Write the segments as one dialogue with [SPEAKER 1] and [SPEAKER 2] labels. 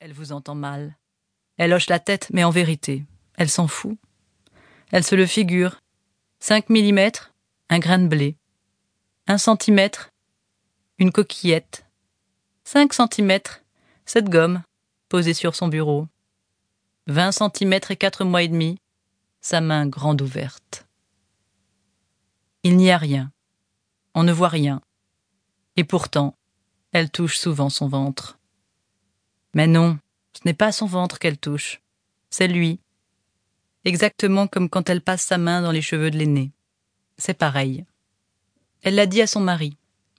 [SPEAKER 1] elle vous entend mal. Elle hoche la tête, mais en vérité, elle s'en fout. Elle se le figure. Cinq millimètres, un grain de blé. Un centimètre, une coquillette. Cinq centimètres, cette gomme, posée sur son bureau. Vingt centimètres et quatre mois et demi, sa main grande ouverte. Il n'y a rien. On ne voit rien. Et pourtant, elle touche souvent son ventre. Mais non, ce n'est pas son ventre qu'elle touche, c'est lui. Exactement comme quand elle passe sa main dans les cheveux de l'aîné. C'est pareil. Elle l'a dit à son mari.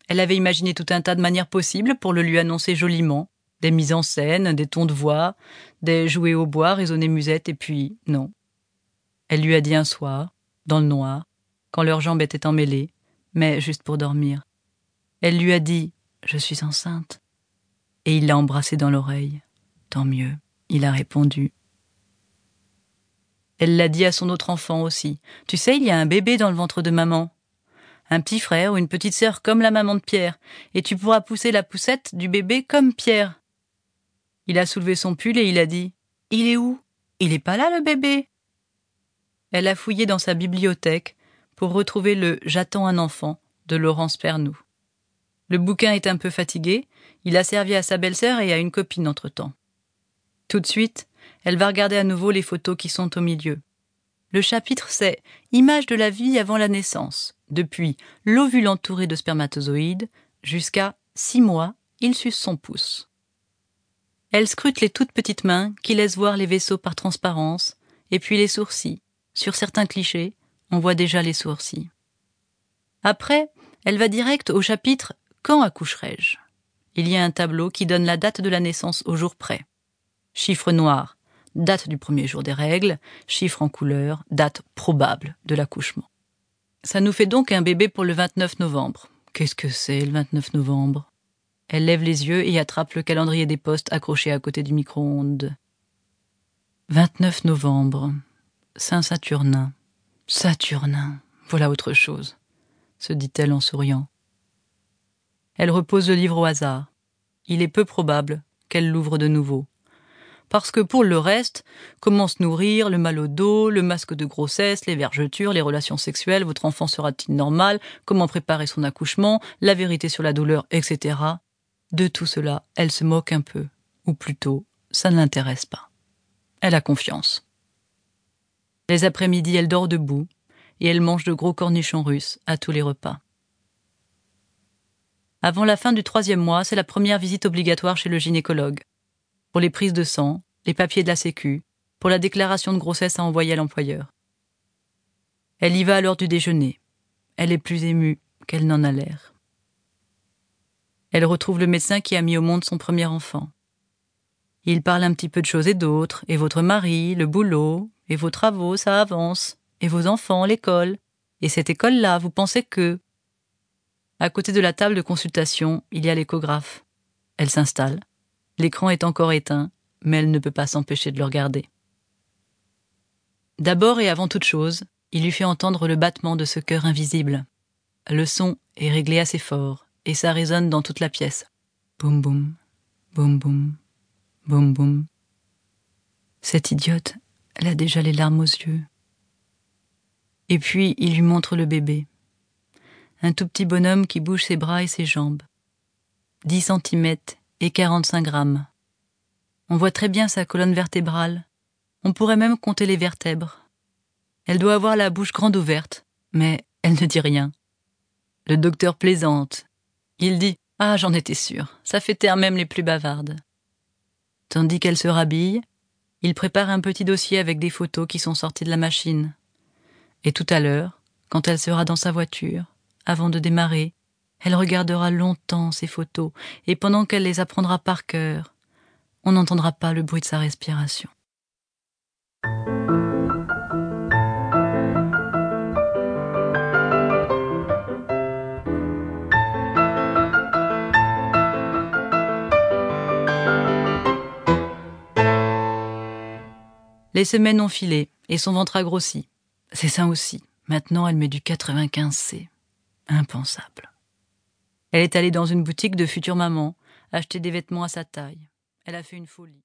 [SPEAKER 1] Elle avait imaginé tout un tas de manières possibles pour le lui annoncer joliment. Des mises en scène, des tons de voix, des jouets au bois, raisonner musette, et puis non. Elle lui a dit un soir, dans le noir, quand leurs jambes étaient emmêlées, mais juste pour dormir. Elle lui a dit Je suis enceinte. Et il l'a embrassée dans l'oreille. Tant mieux, il a répondu. Elle l'a dit à son autre enfant aussi. Tu sais, il y a un bébé dans le ventre de maman. Un petit frère ou une petite sœur comme la maman de Pierre, et tu pourras pousser la poussette du bébé comme Pierre. Il a soulevé son pull et il a dit Il est où? Il est pas là le bébé Elle a fouillé dans sa bibliothèque pour retrouver le J'attends un enfant de Laurence Pernou. Le bouquin est un peu fatigué, il a servi à sa belle-sœur et à une copine entre-temps. Tout de suite, elle va regarder à nouveau les photos qui sont au milieu. Le chapitre, c'est Image de la vie avant la naissance, depuis l'ovule entouré de spermatozoïdes jusqu'à six mois, il suce son pouce. Elle scrute les toutes petites mains qui laissent voir les vaisseaux par transparence, et puis les sourcils. Sur certains clichés, on voit déjà les sourcils. Après, elle va direct au chapitre quand accoucherai-je? Il y a un tableau qui donne la date de la naissance au jour près. Chiffre noir, date du premier jour des règles, chiffre en couleur, date probable de l'accouchement. Ça nous fait donc un bébé pour le 29 novembre. Qu'est-ce que c'est le 29 novembre? Elle lève les yeux et attrape le calendrier des postes accroché à côté du micro-ondes. 29 novembre. Saint-Saturnin. Saturnin. Voilà autre chose, se dit-elle en souriant. Elle repose le livre au hasard. Il est peu probable qu'elle l'ouvre de nouveau. Parce que pour le reste, comment se nourrir, le mal au dos, le masque de grossesse, les vergetures, les relations sexuelles, votre enfant sera-t-il normal, comment préparer son accouchement, la vérité sur la douleur, etc. De tout cela, elle se moque un peu. Ou plutôt, ça ne l'intéresse pas. Elle a confiance. Les après-midi, elle dort debout, et elle mange de gros cornichons russes à tous les repas. Avant la fin du troisième mois, c'est la première visite obligatoire chez le gynécologue. Pour les prises de sang, les papiers de la Sécu, pour la déclaration de grossesse à envoyer à l'employeur. Elle y va à l'heure du déjeuner. Elle est plus émue qu'elle n'en a l'air. Elle retrouve le médecin qui a mis au monde son premier enfant. Il parle un petit peu de choses et d'autres, et votre mari, le boulot, et vos travaux, ça avance, et vos enfants, l'école, et cette école-là, vous pensez que, à côté de la table de consultation, il y a l'échographe. Elle s'installe. L'écran est encore éteint, mais elle ne peut pas s'empêcher de le regarder. D'abord et avant toute chose, il lui fait entendre le battement de ce cœur invisible. Le son est réglé assez fort, et ça résonne dans toute la pièce. Boum boum, boum boum, boum boum. Cette idiote, elle a déjà les larmes aux yeux. Et puis il lui montre le bébé un tout petit bonhomme qui bouge ses bras et ses jambes. Dix centimètres et quarante-cinq grammes. On voit très bien sa colonne vertébrale. On pourrait même compter les vertèbres. Elle doit avoir la bouche grande ouverte, mais elle ne dit rien. Le docteur plaisante. Il dit Ah, j'en étais sûr, ça fait taire même les plus bavardes. Tandis qu'elle se rhabille, il prépare un petit dossier avec des photos qui sont sorties de la machine. Et tout à l'heure, quand elle sera dans sa voiture, avant de démarrer, elle regardera longtemps ces photos, et pendant qu'elle les apprendra par cœur, on n'entendra pas le bruit de sa respiration. Les semaines ont filé, et son ventre a grossi. C'est ça aussi. Maintenant, elle met du 95C. Impensable. Elle est allée dans une boutique de future maman, acheter des vêtements à sa taille. Elle a fait une folie.